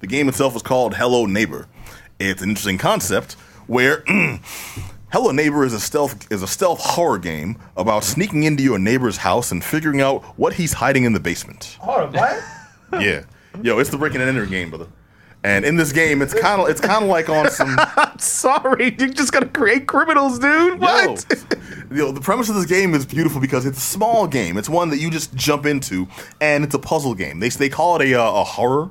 The game itself is called Hello Neighbor. It's an interesting concept where Hello Neighbor is a stealth is a stealth horror game about sneaking into your neighbor's house and figuring out what he's hiding in the basement. Hold on, what? Yeah, yo, it's the breaking and entering game, brother. And in this game, it's kind of it's kind of like on some Sorry, you just gotta create criminals, dude. What? Yo, yo, the premise of this game is beautiful because it's a small game. It's one that you just jump into, and it's a puzzle game. They they call it a uh, a horror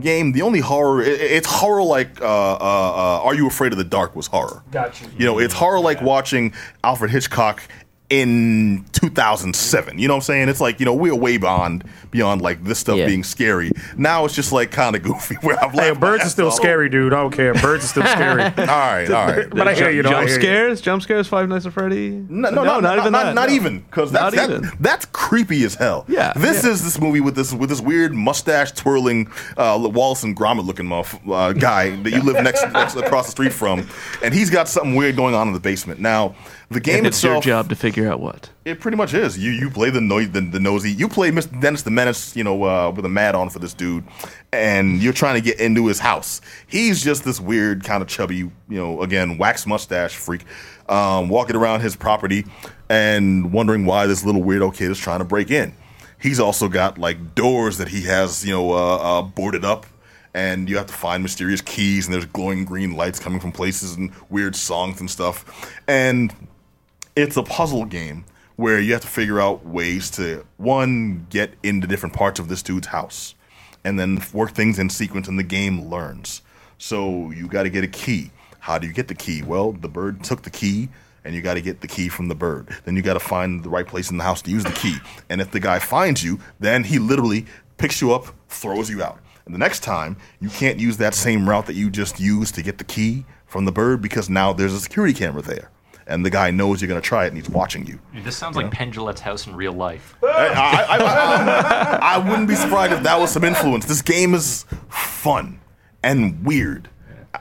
game. The only horror it, it's horror like uh, uh, uh, Are You Afraid of the Dark was horror. Got you. You know, it's horror like watching Alfred Hitchcock in 2007. You know what I'm saying? It's like, you know, we're way beyond beyond like this stuff Yeah. being scary. Now it's just like kind of goofy where I've Hey, birds are still off. scary, dude. I don't care. Birds are still scary. All right, all right. but I hear you. Know, jump scares, jump scares, Five Nights at Freddy. No, no, no, not even not, that. Not no. even because that's Not that- even. that's creepy as hell. Yeah, this yeah. is this movie with this with this weird mustache twirling uh, Wallace and Gromit looking muff, uh, guy that you live next, next across the street from, and he's got something weird going on in the basement. Now, the game And it's your job to figure out what. it pretty much is. You you play the no, the, the nosy. You play Mr. Dennis the Menace, you know, uh, with a mat on for this dude, and you're trying to get into his house. He's just this weird kind of chubby, you know, again wax mustache freak, um, walking around his property and wondering why this little weirdo kid is trying to break in. He's also got like doors that he has, you know, uh, uh, boarded up. And you have to find mysterious keys, and there's glowing green lights coming from places, and weird songs and stuff. And it's a puzzle game where you have to figure out ways to one get into different parts of this dude's house and then work things in sequence and the game learns. So you got to get a key. How do you get the key? Well the bird took the key and you got to get the key from the bird. Then you got to find the right place in the house to use the key. And if the guy finds you then he literally picks you up throws you out. And the next time you can't use that same route that you just used to get the key from the bird because now there's a security camera there and the guy knows you're going to try it and he's watching you. Dude, this sounds like Pendulette's house in real life. I, I, I, I wouldn't be surprised if that was some influence. This game is fun and weird.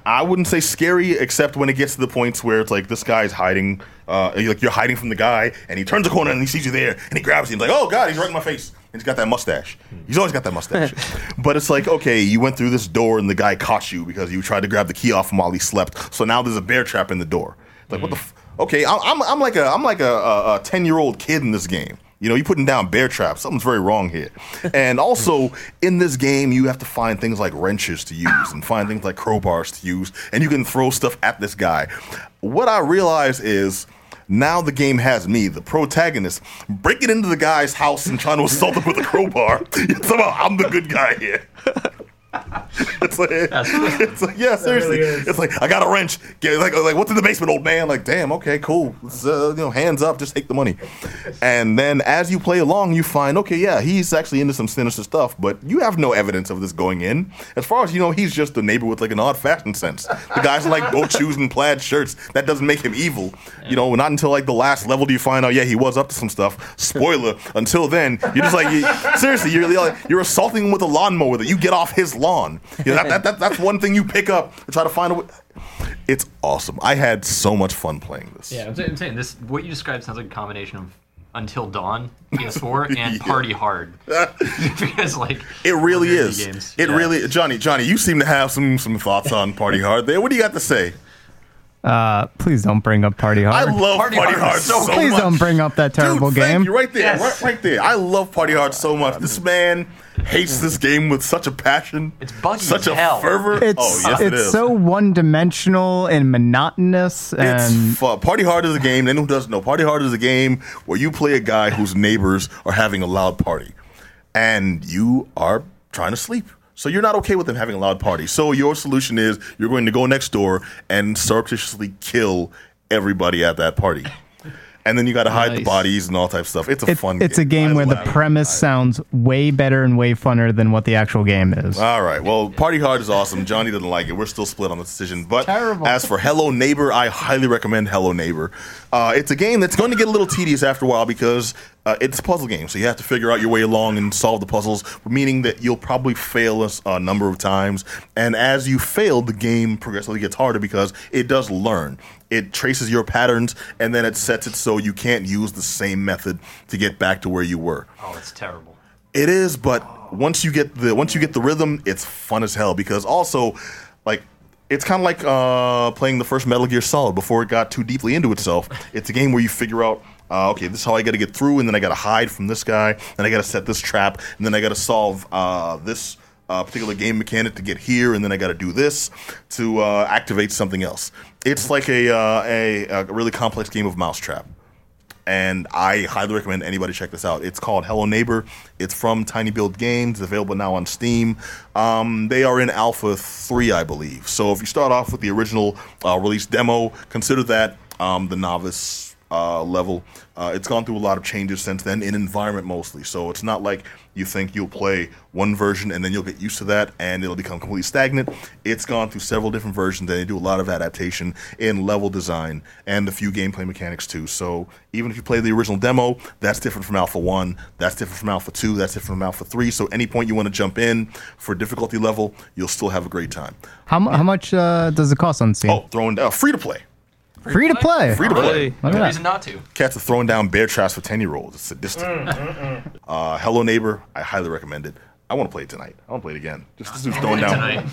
I wouldn't say scary, except when it gets to the points where it's like this guy's hiding, uh, like you're hiding from the guy, and he turns the corner and he sees you there, and he grabs you and he's like, "Oh God, he's right in my face." And he's got that mustache. He's always got that mustache. but it's like, okay, you went through this door and the guy caught you because you tried to grab the key off him while he slept. So now there's a bear trap in the door. Like, what the? F- okay, I'm, I'm, I'm like a I'm like a ten year old kid in this game. You know, you're putting down bear traps. Something's very wrong here. And also, in this game, you have to find things like wrenches to use and find things like crowbars to use, and you can throw stuff at this guy. What I realize is now the game has me, the protagonist, breaking into the guy's house and trying to assault him with a crowbar. Somehow I'm the good guy here. it's like, it's like, yeah, seriously. really it's like I got a wrench. Get, like, like what's in the basement, old man? Like, damn, okay, cool. Uh, you know, hands up, just take the money. And then as you play along, you find, okay, yeah, he's actually into some sinister stuff, but you have no evidence of this going in. As far as you know, he's just a neighbor with like an odd fashion sense. The guys like boat shoes and plaid shirts. That doesn't make him evil. You know, not until like the last level do you find out, yeah, he was up to some stuff. Spoiler. Until then, you're just like, you, seriously, you're you're, like, you're assaulting him with a lawnmower that you get off his lawn. You know, that, that, that, that's one thing you pick up and try to find a way. It's awesome. I had so much fun playing this. Yeah, I'm, saying- this. What you described sounds like a combination of Until Dawn, PS4, and Yeah. Party Hard. because like It really is. games. It Yeah. really, Johnny. Johnny, you seem to have some some thoughts on Party Hard there. What do you got to say? Uh, please don't bring up Party Hard. I love Party Party, Hard Hard so so, please much. don't bring up that terrible Dude, thank game. you right there, Yes. right, right there. I love Party Hard so much. This man hates this game with such a passion. It's buggy such as a hell. fervor. It's oh yes, it's it is. so one dimensional and monotonous It's and fun. Party Hard is a game. Anyone who doesn't know, Party Hard is a game where you play a guy whose neighbors are having a loud party, and you are trying to sleep. So you're not okay with them having a loud party. So your solution is you're going to go next door and surreptitiously kill everybody at that party, and then you got to hide the bodies and all type of stuff. It's a it- fun. it's a game I where the laugh. premise sounds way better and way funner than what the actual game is. All right. Well, Party Hard is awesome. Johnny doesn't like it. We're still split on the decision. But Terrible. as for Hello Neighbor, I highly recommend Hello Neighbor. Uh, it's a game that's going to get a little tedious after a while because uh, it's a puzzle game. So you have to figure out your way along and solve the puzzles, meaning that you'll probably fail a, a number of times. And as you fail, the game progressively gets harder because it does learn. It traces your patterns and then it sets it so you can't use the same method to get back to where you were. Oh, it's terrible. It is, but once you get the once you get the rhythm, it's fun as hell because also like it's kind of like uh, playing the first Metal Gear Solid before it got too deeply into itself. It's a game where you figure out, uh, okay, this is how I got to get through, and then I got to hide from this guy, and I got to set this trap, and then I got to solve uh, this uh, particular game mechanic to get here, and then I got to do this to uh, activate something else. It's like a, uh, a a really complex game of Mousetrap and I highly recommend anybody check this out. It's called Hello Neighbor. It's from tinyBuild Games. Available now on Steam. Um, they are in Alpha 3, I believe. So if you start off with the original uh, release demo, consider that um, the novice uh, level. Uh, it's gone through a lot of changes since then in environment mostly. So it's not like you think you'll play one version and then you'll get used to that and it'll become completely stagnant. It's gone through several different versions and they do a lot of adaptation in level design and a few gameplay mechanics too. So even if you play the original demo, that's different from Alpha 1, that's different from Alpha 2, that's different from Alpha 3. So any point you want to jump in for difficulty level, you'll still have a great time. How, how much uh, does it cost on Steam? Oh, throwing down free to play. Free to play. Free to play. Really? Look at No that. reason not to. Cats are throwing down bear traps for 10 year olds. It's sadistic. Mm, mm, mm. Uh, Hello Neighbor, I highly recommend it. I want to play it tonight. I want to play it again. Just this dude's throwing down. Tonight.